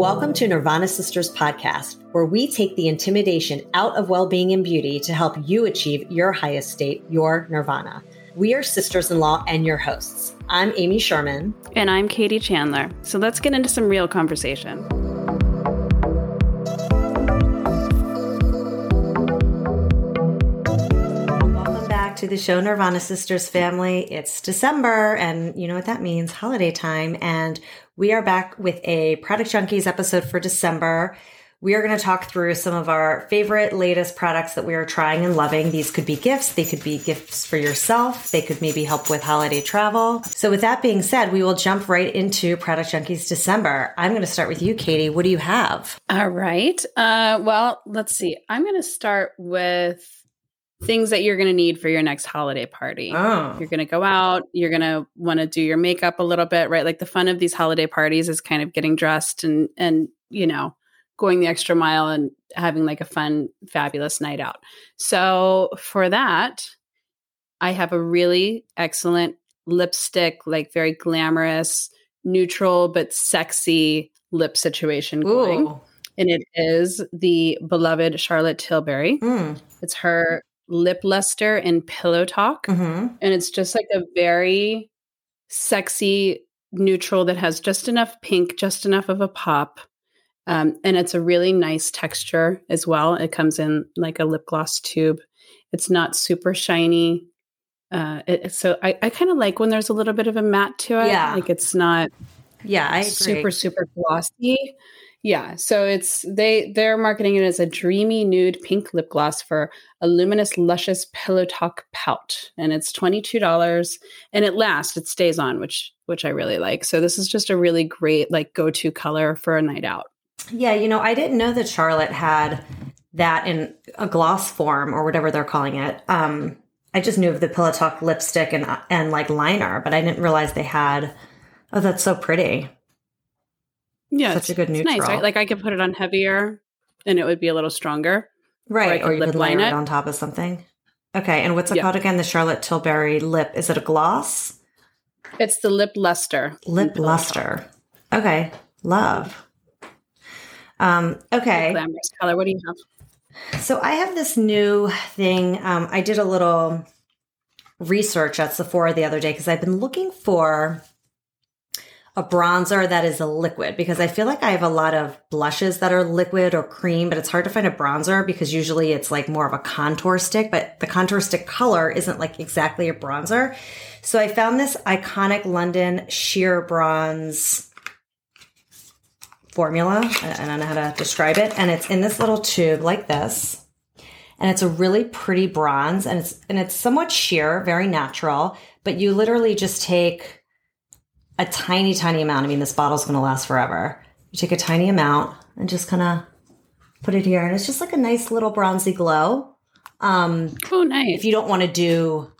Welcome to Nirvana Sisters podcast, where we take the intimidation out of well being and beauty to help you achieve your highest state, your nirvana. We are sisters in law and your hosts. I'm Amy Sherman. And I'm Katie Chandler. So let's get into some real conversation. Welcome back to the show, Nirvana Sisters family. It's December, and you know what that means holiday time. And we are back with a Product Junkies episode for December. We are going to talk through some of our favorite latest products that we are trying and loving. These could be gifts, they could be gifts for yourself, they could maybe help with holiday travel. So, with that being said, we will jump right into Product Junkies December. I'm going to start with you, Katie. What do you have? All right. Uh, well, let's see. I'm going to start with things that you're going to need for your next holiday party. Oh. You're going to go out, you're going to want to do your makeup a little bit, right? Like the fun of these holiday parties is kind of getting dressed and and you know, going the extra mile and having like a fun fabulous night out. So, for that, I have a really excellent lipstick, like very glamorous, neutral but sexy lip situation going. Ooh. And it is the beloved Charlotte Tilbury. Mm. It's her lip luster and Pillow Talk. Mm-hmm. And it's just like a very sexy neutral that has just enough pink, just enough of a pop. Um, and it's a really nice texture as well. It comes in like a lip gloss tube. It's not super shiny. Uh, it, so I, I kind of like when there's a little bit of a matte to it. Yeah. Like it's not Yeah, I super super glossy. Yeah, so it's they they're marketing it as a dreamy nude pink lip gloss for a luminous luscious pillow talk pout and it's $22 and it lasts, it stays on, which which I really like. So this is just a really great like go-to color for a night out. Yeah, you know, I didn't know that Charlotte had that in a gloss form or whatever they're calling it. Um, I just knew of the Pillow Talk lipstick and and like liner, but I didn't realize they had. Oh, that's so pretty. Yeah, Such a good it's nice, neutral. right? Like I could put it on heavier and it would be a little stronger. Right, or, could you could layer it it. on top of something. Okay, and what's it Yeah. called again? The Charlotte Tilbury lip. Is it a gloss? It's the lip luster. Lip luster. Okay, love. Um, okay. Glamorous color. What do you have? So I have this new thing. Um, I did a little research at Sephora the other day because I've been looking for a bronzer that is a liquid because I feel like I have a lot of blushes that are liquid or cream, but it's hard to find a bronzer because usually it's like more of a contour stick, but the contour stick color isn't like exactly a bronzer. So I found this iconic London sheer bronze formula. I don't know how to describe it. And it's in this little tube like this. And it's a really pretty bronze and it's and it's somewhat sheer, very natural, but you literally just take a tiny, tiny amount. I mean, this bottle's gonna last forever. You take a tiny amount and just kind of put it here, and it's just like a nice little bronzy glow. Um, Oh, nice. if you don't want to do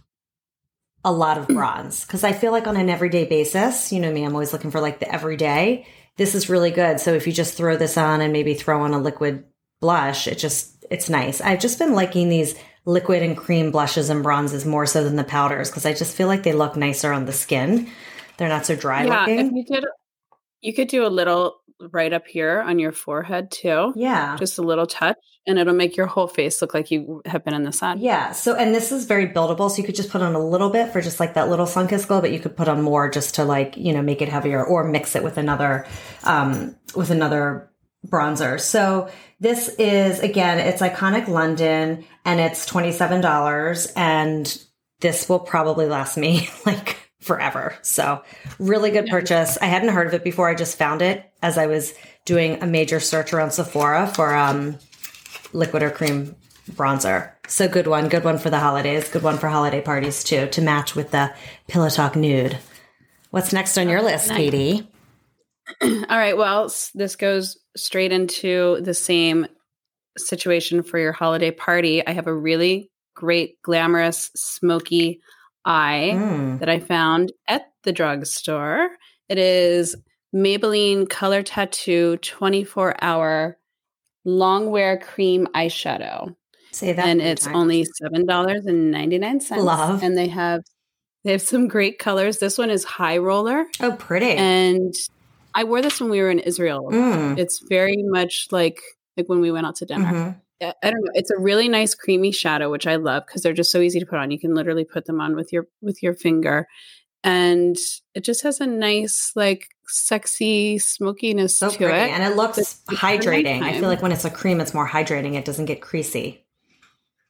a lot of bronze because i feel like on an everyday basis you know me i'm always looking for like the everyday this is really good so if you just throw this on and maybe throw on a liquid blush it just it's nice i've just been liking these liquid and cream blushes and bronzes more so than the powders because i just feel like they look nicer on the skin they're not so dry yeah, looking you could, you could do a little right up here on your forehead too. Yeah. Just a little touch and it'll make your whole face look like you have been in the sun. Yeah. So, and this is very buildable. So you could just put on a little bit for just like that little sun kissed glow, but you could put on more just to like, you know, make it heavier or mix it with another, um, with another bronzer. So this is again, it's iconic London and it's $27 and this will probably last me like forever. So really good purchase. I hadn't heard of it before. I just found it as I was doing a major search around Sephora for, um, liquid or cream bronzer. So good one, good one for the holidays, good one for holiday parties too, to match with the Pillow Talk nude. What's next on your list, Katie? All right. Well, this goes straight into the same situation for your holiday party. I have a really great, glamorous, smoky eye Mm. that I found at the drugstore. It is Maybelline Color Tattoo 24 hour long wear cream eyeshadow. Say that. and it's times. only seven dollars and ninety nine cents. Love. And they have they have some great colors. This one is High Roller, oh pretty. and I wore this when we were in Israel. Mm. It's very much like like when we went out to dinner. Mhm. I don't know. It's a really nice creamy shadow, which I love because they're just so easy to put on. You can literally put them on with your with your finger, and it just has a nice like sexy smokiness So to pretty, it. and it looks It's- hydrating. I feel like when it's a cream, it's more hydrating. It doesn't get creasy.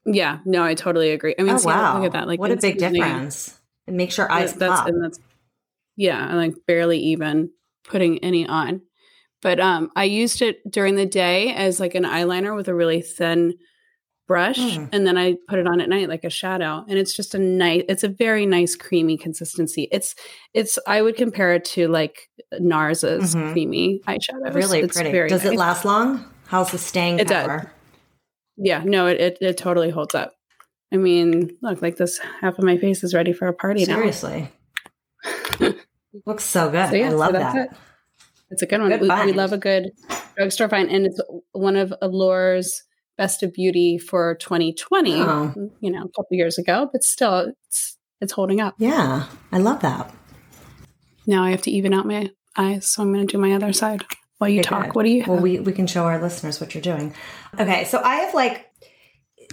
yeah, no, I totally agree. I mean, oh wow, look at that! Like what a big difference! It makes your eyes That's, that's pop. and that's yeah, I'm like barely even putting any on. But um I used it during the day as like an eyeliner with a really thin brush Mm. and then I put it on at night like a shadow and it's just a nice it's a very nice creamy consistency. It's it's I would compare it to like Nars's Mhm. creamy eyeshadow. really it's pretty. Does it last long? How's the staying It does. Yeah, no, it, it it totally holds up. I mean, look, like this half of my face is ready for a party now. Seriously, looks so good. So, yeah, I so love that's that. it. It's a good one. Good we, we love a good drugstore find, and it's one of Allure's best of beauty for 2020. Oh. You know, a couple years ago, but still, it's it's holding up. Yeah, I love that. Now I have to even out my eyes, so I'm going to do my other side while you Okay, talk. good. What do you? Have? Well, we, we can show our listeners what you're doing. Okay, so I have like,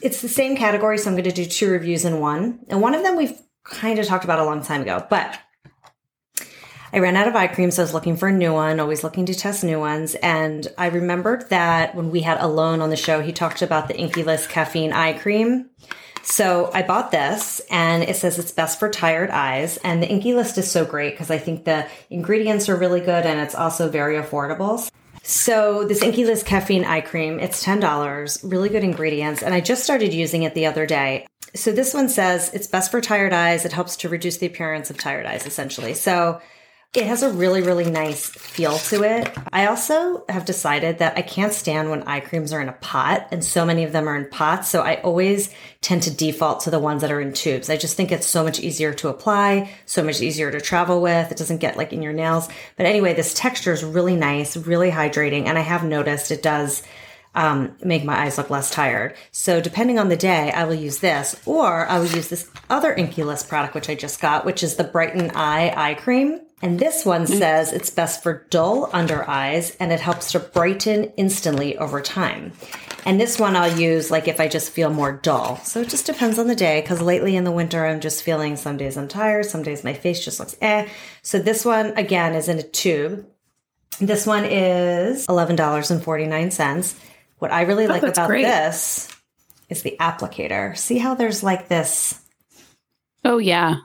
it's the same category, so I'm going to do two reviews in one. And one of them we've kind of talked about a long time ago, but I ran out of eye cream, so I was looking for a new one, always looking to test new ones. And I remembered that when we had Alone on the show, he talked about the Inkey List caffeine eye cream. So I bought this and it says it's best for tired eyes. And the Inkey List is so great because I think the ingredients are really good and it's also very affordable. So this Inkey List caffeine eye cream, it's $10, really good ingredients. And I just started using it the other day. So this one says it's best for tired eyes. It helps to reduce the appearance of tired eyes, essentially. So it has a really, really nice feel to it. I also have decided that I can't stand when eye creams are in a pot, and so many of them are in pots. So I always tend to default to the ones that are in tubes. I just think it's so much easier to apply, so much easier to travel with. It doesn't get like in your nails. But anyway, this texture is really nice, really hydrating, and I have noticed it does um, make my eyes look less tired. So depending on the day, I will use this, or I will use this other Inkey List product, which I just got, which is the Brighten-I Eye Cream. And this one says it's best for dull under eyes and it helps to brighten instantly over time. And this one I'll use like if I just feel more dull. So it just depends on the day because lately in the winter I'm just feeling some days I'm tired, some days my face just looks eh. So this one again is in a tube. This one is $11.49. What I really like about great. this is the applicator. See how there's like this oh yeah,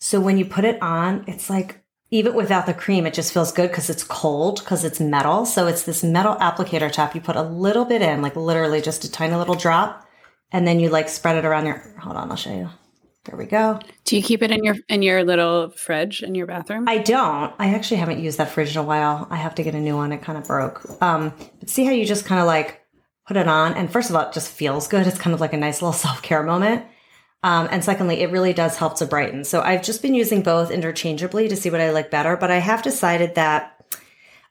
so when you put it on, it's like even without the cream, it just feels good because it's cold because it's metal. So it's this metal applicator top. You put a little bit in, like literally just a tiny little drop, and then you like spread it around your. Hold on, I'll show you. There we go. do you keep it in your in your little fridge in your bathroom? I don't. I actually haven't used that fridge in a while. I have to get a new one. It kind of broke. Um, but see how you just kind of like put it on, and first of all, it just feels good. It's kind of like a nice little self care moment. Um, and secondly, it really does help to brighten. So I've just been using both interchangeably to see what I like better, but I have decided that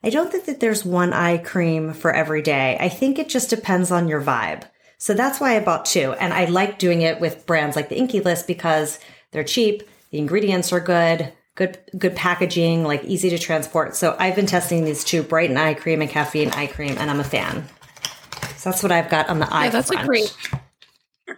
I don't think that there's one eye cream for every day. I think it just depends on your vibe. So that's why I bought two. And I like doing it with brands like the Inkey List because they're cheap, the ingredients are good, good good packaging, like easy to transport. So I've been testing these two Brighten Eye Cream and Caffeine Eye Cream, and I'm a fan. So that's what I've got on the eye. Yeah, that's front. a great.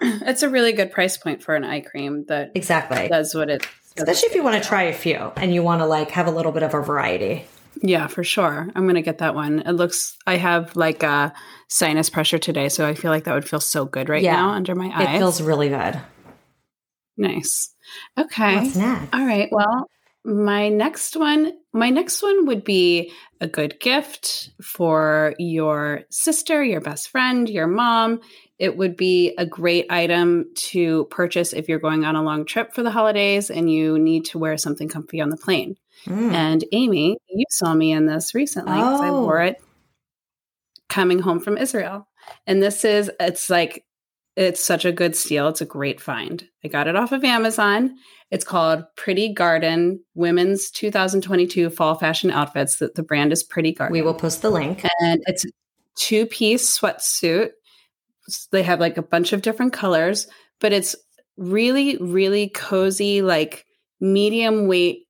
It's a really good price point for an eye cream that exactly does what it. Especially if you want to try a few and you want to like have a little bit of a variety. Yeah, for sure. I'm gonna get that one. It looks. I have like a sinus pressure today, so I feel like that would feel so good right Yeah. now under my eyes. It feels really good. nice. Okay. What's next? All right. Well, my next one, my next one would be a good gift for your sister, your best friend, your mom. It would be a great item to purchase if you're going on a long trip for the holidays and you need to wear something comfy on the plane. Mm. And Amy, you saw me in this recently 'cause I Oh. wore it coming home from Israel. And this is, it's like, it's such a good steal. It's a great find. I got it off of Amazon. It's called Pretty Garden Women's 2022 Fall Fashion Outfits. The, the brand is Pretty Garden. We will post the link. And it's a two piece sweatsuit. They have like a bunch of different colors, but it's really, really cozy, like medium weight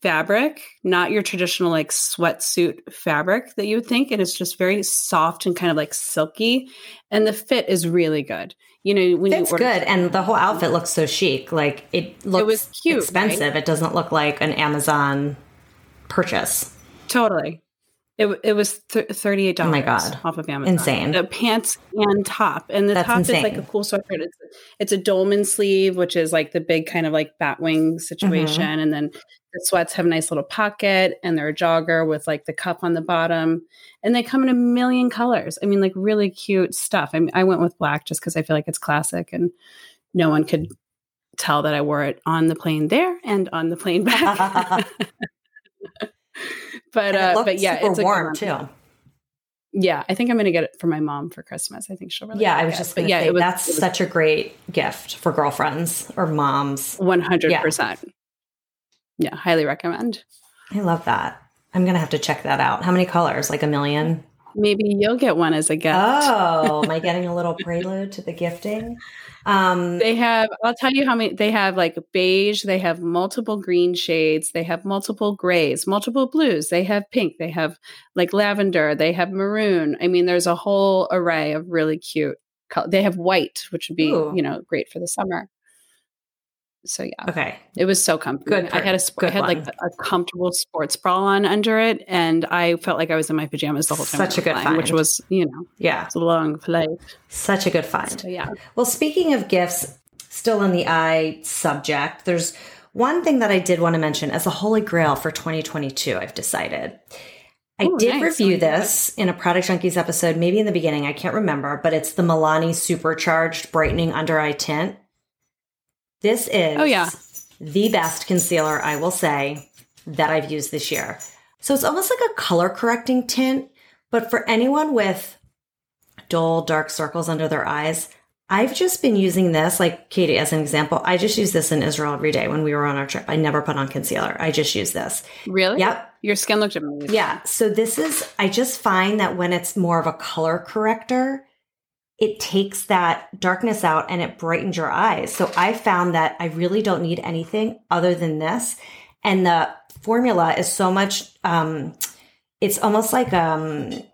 fabric, not your traditional like sweatsuit fabric that you would think. And it's just very soft and kind of like silky. And the fit is really good. You know, when It's you order good, and the whole outfit looks so chic. Like it looks it was cute, expensive. It doesn't look like an Amazon purchase. Totally. It, it was th- $38 Oh my God. off of Amazon. Insane. The pants and top. And the That's top is like a cool sweatshirt. It's, it's a dolman sleeve, which is like the big kind of like bat wing situation. Mm-hmm. And then the sweats have a nice little pocket and they're a jogger with like the cup on the bottom. And they come in a million colors. I mean, like really cute stuff. I mean, I went with black just because I feel like it's classic and no one could tell that I wore it on the plane there and on the plane back. but uh, but yeah, it's warm one. too. Yeah, I think I'm going to get it for my mom for Christmas. I think she'll really. Yeah, I was it. just But going to yeah, say was, that's was such a great gift for girlfriends or moms. 100%. Yeah. highly recommend. I love that. I'm going to have to check that out. How many colors? Like a million? Maybe you'll get one as a gift. Oh, am I getting a little prelude to the gifting? Um, They have, I'll tell you how many, they have like beige, they have multiple green shades, they have multiple grays, multiple blues, they have pink, they have like lavender, they have maroon. I mean, there's a whole array of really cute color. They have white, which would be, Ooh. you know, great for the summer. So yeah. okay. It was so comfy. Good I had a I had like a comfortable sports bra on under it, and I felt like I was in my pajamas the whole time. Such a good flying, which was you know Yeah. it's a long flight. Such a good find. So yeah, Well, speaking of gifts, still in the eye subject, there's one thing that I did want to mention as a holy grail for 2022, I've decided. I Ooh, did nice. review this in a Product Junkies episode, maybe in the beginning, I can't remember, but it's the Milani Supercharged Brightening Under Eye Tint. This is Oh, yeah. the best concealer, I will say, that I've used this year. So it's almost like a color correcting tint, but for anyone with dull, dark circles under their eyes, I've just been using this, like Katie, as an example. I just use this in Israel every day when we were on our trip. I never put on concealer. I just use this. really. Yep. Your skin looked amazing. Yeah. So this is, I just find that when it's more of a color corrector, it takes that darkness out and it brightens your eyes. So I found that I really don't need anything other than this. And the formula is so much, um, it's almost like, um,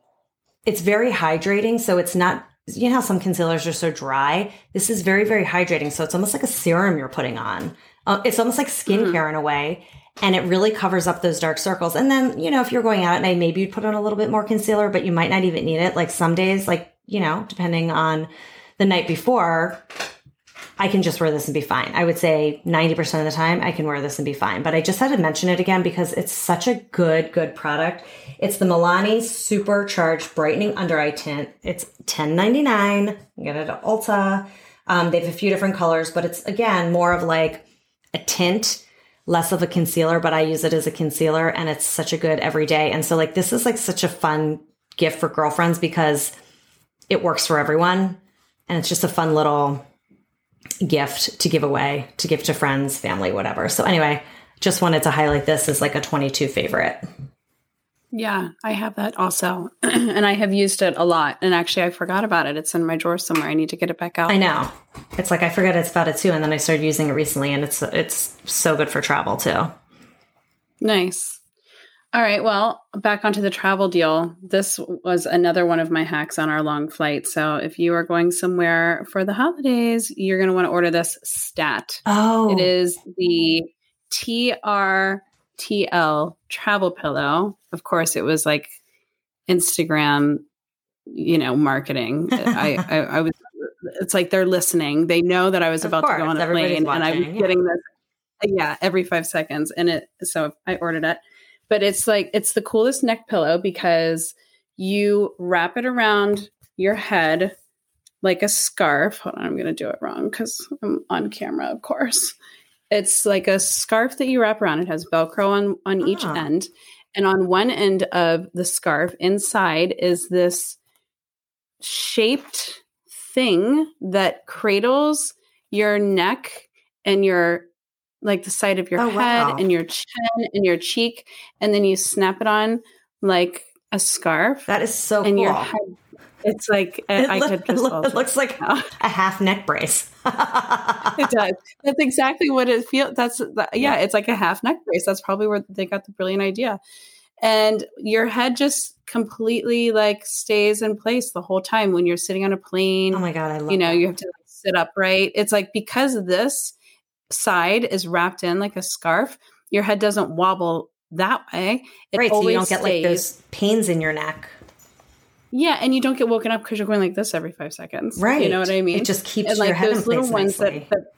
it's very hydrating. So it's not, you know how some concealers are so dry? This is very, very hydrating. So it's almost like a serum you're putting on. Uh, it's almost like skincare in a way. And it really covers up those dark circles. And then, you know, if you're going out at night, maybe you'd put on a little bit more concealer, but you might not even need it. Like some days, like, you know, depending on the night before, I can just wear this and be fine. I would say 90% of the time I can wear this and be fine. But I just had to mention it again because it's such a good, good product. It's the Milani Supercharged Brightening Under Eye Tint. It's $10.99. You get it at Ulta. Um, they have a few different colors, but it's again more of like a tint, less of a concealer, but I use it as a concealer and it's such a good everyday. And so like this is like such a fun gift for girlfriends because it works for everyone. And it's just a fun little gift to give away, to give to friends, family, whatever. So anyway, just wanted to highlight this as like a 22 favorite. Yeah, I have that also, and I have used it a lot. And actually, I forgot about it. It's in my drawer somewhere. I need to get it back out. I know. It's like I forgot it's about it too, and then I started using it recently, and it's it's so good for travel too. Nice. All right. Well, back onto the travel deal. This was another one of my hacks on our long flight. So if you are going somewhere for the holidays, you're going to want to order this stat. Oh, It is the TRTL travel pillow. Of course, it was like Instagram, you know, marketing. I, I, I was, it's like they're listening. They know that I was Of about to go on a plane and I was yeah. getting this, yeah, every five seconds. And it, so I ordered it. But it's like, it's the coolest neck pillow because you wrap it around your head like a scarf. Hold on, I'm going to do it wrong because I'm on camera, of course. It's like a scarf that you wrap around. It has Velcro on, on each Ah. end. And on one end of the scarf, inside is this shaped thing that cradles your neck and your like the side of your Oh, head wow. and your chin and your cheek. And then you snap it on like a scarf. that is so and cool. your head, it's like I it, I look- could it just look- it looks like now. a half neck brace. it does. That's exactly what it feels. That's that, yeah, it's like a half neck brace. That's probably where they got the brilliant idea. And your head just completely like stays in place the whole time when you're sitting on a plane. oh my god, I love you know, that. you have to like, sit upright. It's like because of this side is wrapped in like a scarf, your head doesn't wobble that way. It right, so you don't get like those pains in your neck. Yeah, and you don't get woken up because you're going like this every five seconds. Right. You know what I mean? It just keeps and your like head in those place little ones that, that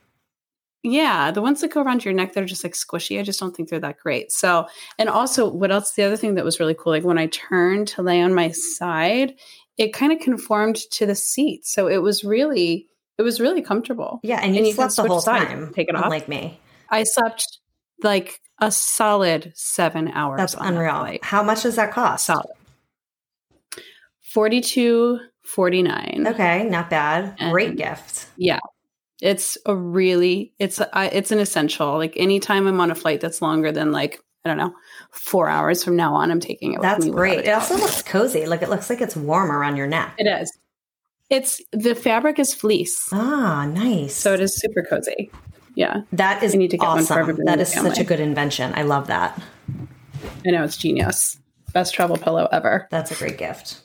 yeah the ones that go around your neck that are just like squishy i just don't think they're that great so and also what else the other thing that was really cool like when i turned to lay on my side it kind of conformed to the seat so it was really it was really comfortable yeah, and you, and you slept the whole sides, time. take it off. like me. i slept like a solid seven hours That's that unreal. flight. How much does that cost? solid 42 49 Okay, not bad. Great gift. Yeah. It's a really it's I it's an essential. Like anytime I'm on a flight that's longer than like I don't know four hours from now on, I'm taking it. with That's me great. It also looks cozy. Like it looks like it's warm around your neck. it is. It's the fabric is fleece, Ah, nice. so it is super cozy. Yeah, that is I need to get one for awesome. everybody in That is such a good invention. I love that. I know it's genius. Best travel pillow ever. That's a great gift.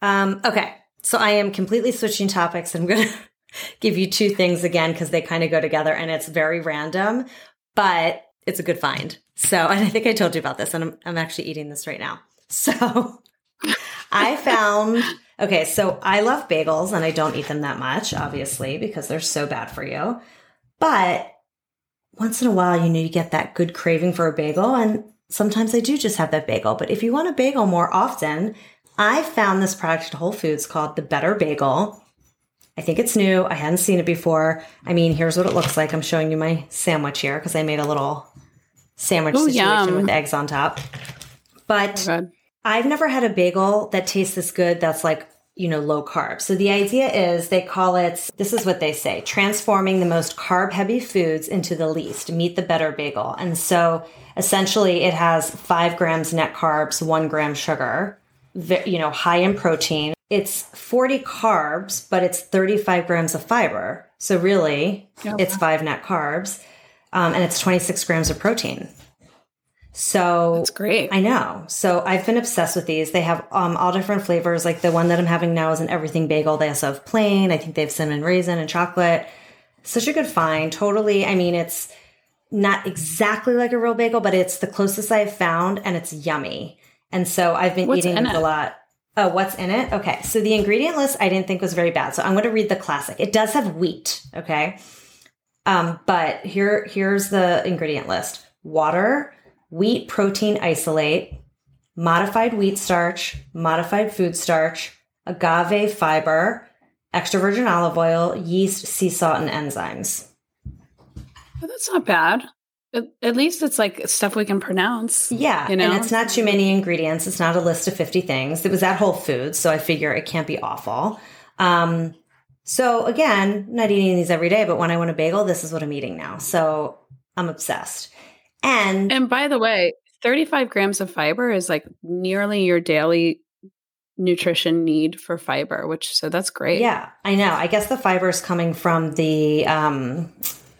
Um, okay, so I am completely switching topics. I'm going to give you two things again because they kind of go together, and it's very random, but it's a good find. So, and I think I told you about this, and I'm, I'm actually eating this right now. So, I found okay. So I love bagels, and I don't eat them that much, obviously, because they're so bad for you. But once in a while, you know, you get that good craving for a bagel, and sometimes I do just have that bagel. But if you want a bagel more often, I found this product at Whole Foods called the Better Bagel. I think it's new. I hadn't seen it before. I mean, here's what it looks like. I'm showing you my sandwich here because I made a little sandwich Ooh, situation yum. with eggs on top. But oh, Good. I've never had a bagel that tastes this good that's like, you know, low carb. So the idea is they call it, this is what they say, transforming the most carb heavy foods into the least. Meet the better bagel. And so essentially it has five grams net carbs, one gram sugar, you know, high in protein. It's 40 carbs, but it's 35 grams of fiber. So really, Oh, it's five net carbs, um, and it's 26 grams of protein. So it's great. I know. So I've been obsessed with these. They have um, all different flavors. Like the one that I'm having now is an everything bagel. They also have plain. I think they have cinnamon raisin and chocolate. Such a good find. Totally. I mean, it's not exactly like a real bagel, but it's the closest I've found, and it's yummy. And so I've been What's eating these it? a lot. Oh, what's in it? Okay. So the ingredient list I didn't think was very bad. So I'm going to read the classic. It does have wheat. Okay. Um, but here, here's the ingredient list: water, wheat protein isolate, modified wheat starch, modified food starch, agave fiber, extra virgin olive oil, yeast, sea salt, and enzymes. But that's not bad. At, at least it's like stuff we can pronounce. Yeah, You know? and it's not too many ingredients. It's not a list of 50 things. It was at Whole Foods, so I figure it can't be awful. Um, so again, not eating these every day, but when I want a bagel, this is what I'm eating now. So I'm obsessed. And And by the way, 35 grams of fiber is like nearly your daily nutrition need for fiber, which so that's great. Yeah, I know. I guess the fiber is coming from the um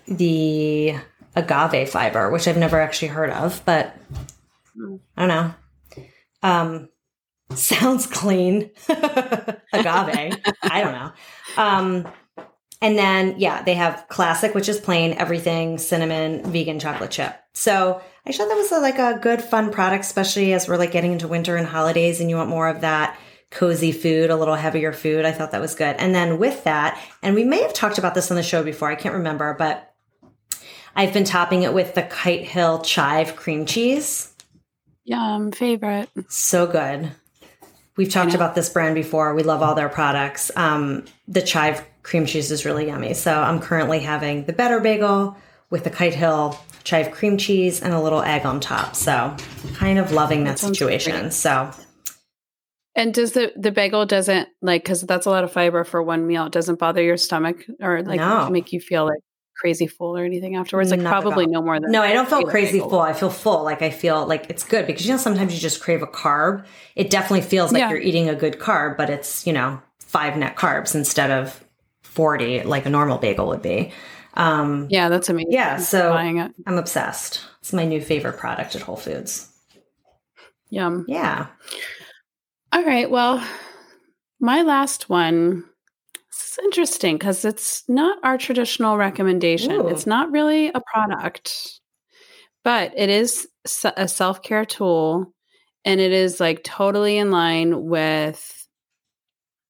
the agave fiber, which I've never actually heard of, but I don't know. Um, sounds clean. agave. I don't know. Um, and then, yeah, they have classic, which is plain, everything, cinnamon, vegan chocolate chip. So I thought that was a, like a good, fun product, especially as we're like getting into winter and holidays and you want more of that cozy food, a little heavier food. I thought that was good. And then with that, and we may have talked about this on the show before, I can't remember, but I've been topping it with the Kite Hill chive cream cheese. Yum, favorite. So good. We've talked about this brand before. We love all their products. Um, the chive cream cheese is really yummy. So I'm currently having the better bagel with the Kite Hill chive cream cheese and a little egg on top. So kind of loving that, that situation. Great. So and does the the bagel doesn't like because that's a lot of fiber for one meal? It doesn't bother your stomach or like no. make you feel like crazy full or anything afterwards? Like Not probably no more than no. I don't feel crazy full. I feel full. Like I feel like it's good because you know sometimes you just crave a carb. It definitely feels like yeah. you're eating a good carb, but it's you know five net carbs instead of forty like a normal bagel would be. Um, yeah, that's amazing. Yeah, so I'm obsessed. It's my new favorite product at Whole Foods. Yum. Yeah. All right. Well, my last one is interesting because it's not our traditional recommendation. Ooh. It's not really a product, but it is a self care tool. And it is like totally in line with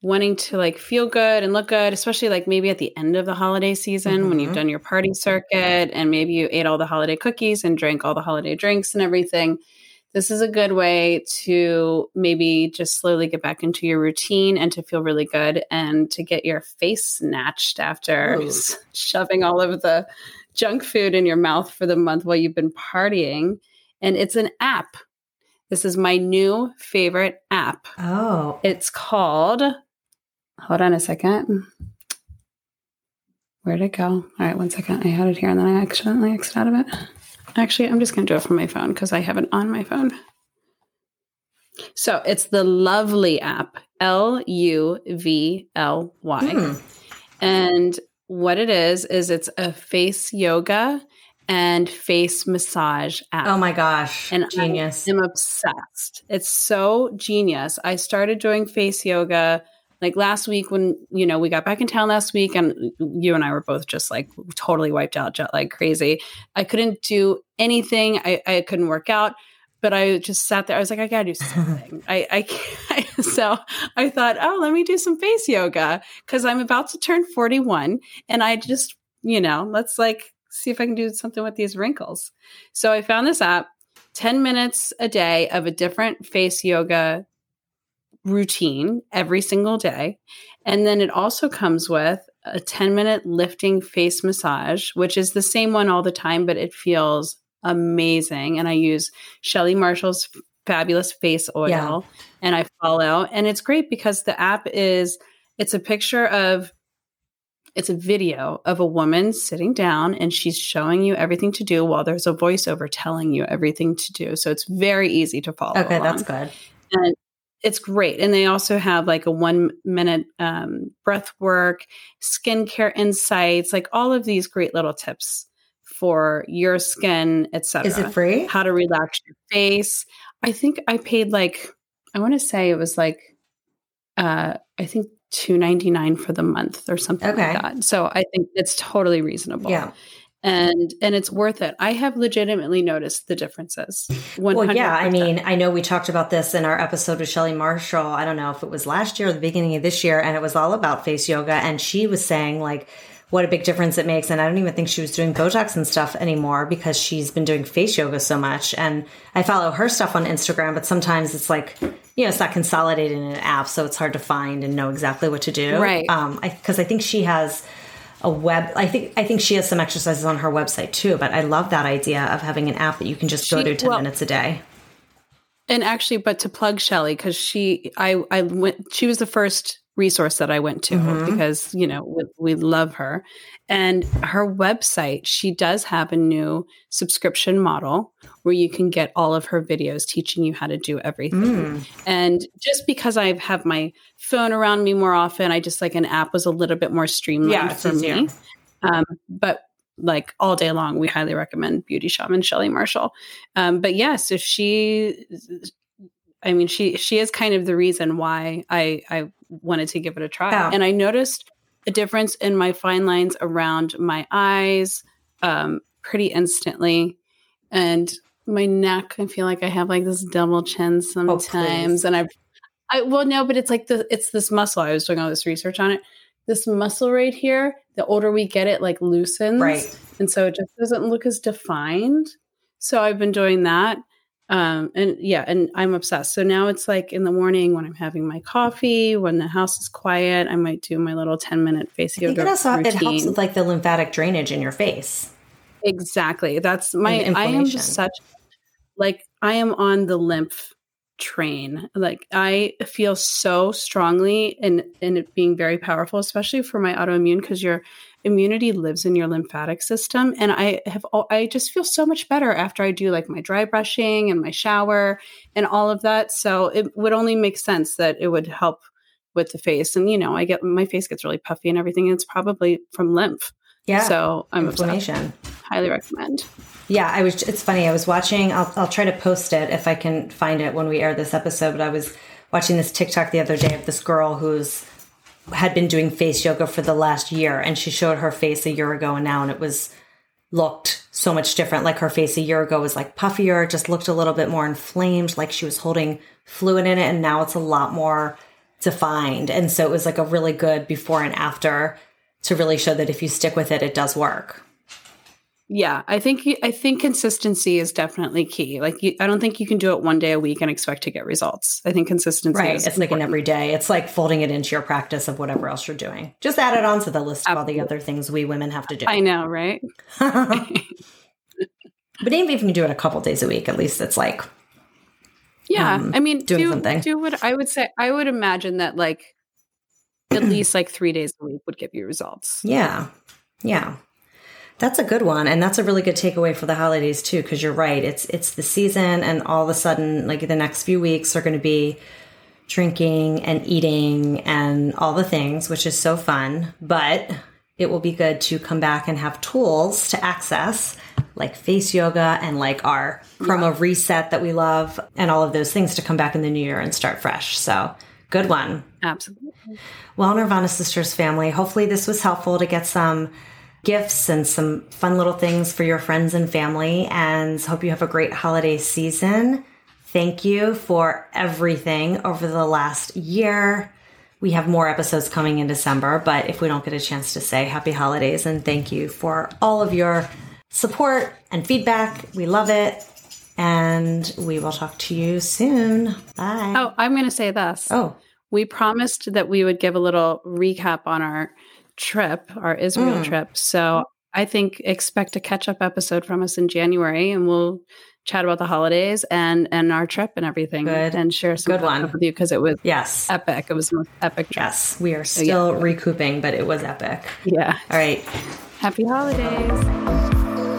wanting to like feel good and look good, especially like maybe at the end of the holiday season mm-hmm. when you've mm-hmm. done your party circuit and maybe you ate all the holiday cookies and drank all the holiday drinks and everything this is a good way to maybe just slowly get back into your routine and to feel really good and to get your face snatched after shoving all of the junk food in your mouth for the month while you've been partying. And it's an app. This is my new favorite app. Oh. It's called, hold on a second. Where'd it go? All right, one second. I had it here and then I accidentally exited out of it. Actually, I'm just going to do it from my phone because I have it on my phone. So it's the Luvly app, L U V L Y. Mm. And what it is, is it's a face yoga and face massage app. Oh my gosh. And genius. I'm obsessed. It's so genius. I started doing face yoga like last week when you know we got back in town last week and you and i were both just like totally wiped out jet like crazy. I couldn't do anything. I, I couldn't work out but i just sat there. I was like i gotta do something. I, I, I so i thought oh let me do some face yoga because i'm about to turn 41 and i just you know let's like see if i can do something with these wrinkles. So i found this app 10 minutes a day of a different face yoga routine every single day. And then it also comes with a 10 minute lifting face massage, which is the same one all the time, but it feels amazing. And I use Shelly Marshall's fabulous face oil yeah. and I follow. And it's great because the app is, it's a picture of, it's a video of a woman sitting down and she's showing you everything to do while there's a voiceover telling you everything to do. So it's very easy to follow. Okay, along. that's good. And it's great. And they also have like a one minute um, breath work, skincare insights, like all of these great little tips for your skin, etc. Is it free? How to relax your face. I think I paid like, I want to say it was like, uh, I think two ninety nine for the month or something okay. like that. So I think it's totally reasonable. Yeah and and it's worth it. I have legitimately noticed the differences. 100%. Well, yeah, I mean, I know we talked about this in our episode with Shelly Marshall. I don't know if it was last year or the beginning of this year, and it was all about face yoga, and she was saying like what a big difference it makes. And I don't even think she was doing Botox and stuff anymore because she's been doing face yoga so much. And I follow her stuff on Instagram, but sometimes it's like, you know, it's not consolidated in an app, so it's hard to find and know exactly what to do. Right. Um, because I, I think she has a web i think i think she has some exercises on her website too but i love that idea of having an app that you can just she, go to 10 well, minutes a day. And actually but to plug shelly because she i i went she was the first resource that I went to mm-hmm. because, you know, we, we, love her. And her website, she does have a new subscription model where you can get all of her videos teaching you how to do everything. Mm. And just because I have my phone around me more often, I just like an app was a little bit more streamlined yeah, for me. Um, but like all day long. We highly recommend Beauty Shaman Shelly Marshall. Um, but yes, if she, I mean, she she is kind of the reason why I I wanted to give it a try, Yeah. and I noticed a difference in my fine lines around my eyes um, pretty instantly, and my neck. I feel like I have like this double chin sometimes, and I've I well no, but it's like the it's this muscle. I was doing all this research on it. This muscle right here, the older we get, it like loosens, Right. and so it just doesn't look as defined. So I've been doing that, um, and yeah, and I'm obsessed. So now it's like in the morning when I'm having my coffee, when the house is quiet, I might do my little ten minute face yoga it also routine. it helps with like the lymphatic drainage in your face. Exactly. That's my I am just such like I am on the lymph train. Like I feel so strongly in in it being very powerful, especially for my autoimmune because your immunity lives in your lymphatic system and I have al- I just feel so much better after I do like my dry brushing and my shower and all of that. So it would only make sense that it would help with the face. And you know, I get my face gets really puffy and everything. And it's probably from lymph. Yeah. So I'm obsessed inflammation. highly recommend. Yeah, I was. It's funny. I was watching. I'll, I'll try to post it if I can find it when we air this episode. But I was watching this TikTok the other day of this girl who's had been doing face yoga for the last year, and she showed her face a year ago and now, and it was looked so much different. Like her face a year ago was like puffier, just looked a little bit more inflamed, like she was holding fluid in it, and now it's a lot more defined. And so it was like a really good before and after to really show that if you stick with it, it does work. Yeah, I think I think consistency is definitely key. Like, you, I don't think you can do it one day a week and expect to get results. I think consistency, Right. Is It's like an everyday. It's like folding it into your practice of whatever else you're doing. Just add it on to the list of all the other things we women have to do. I know, right? But even if you can do it a couple days a week, at least it's like, Yeah, um, I mean, doing do something. do what I would say. I would imagine that like at least like three days a week would give you results. yeah. Yeah. That's a good one. And that's a really good takeaway for the holidays too, because you're right. It's it's the season and all of a sudden, like the next few weeks are gonna be drinking and eating and all the things, which is so fun. But it will be good to come back and have tools to access like face yoga and like our Kroma reset that we love and all of those things to come back in the new year and start fresh. So good one. Absolutely. Well, Nirvana Sisters family, hopefully this was helpful to get some gifts and some fun little things for your friends and family. And hope you have a great holiday season. Thank you for everything over the last year. We have more episodes coming in December, but if we don't get a chance to say happy holidays and thank you for all of your support and feedback, we love it. And we will talk to you soon. Bye. Oh, I'm going to say this. oh. we promised that we would give a little recap on our trip, our Israel Mm. trip. So I think expect a catch up episode from us in January, and we'll chat about the holidays and and our trip and everything, Good. and share some Good one. with you because it was Yes. epic. It was the most epic trip. Yes, we are still recouping, but it was epic. Yeah. All right. Happy holidays.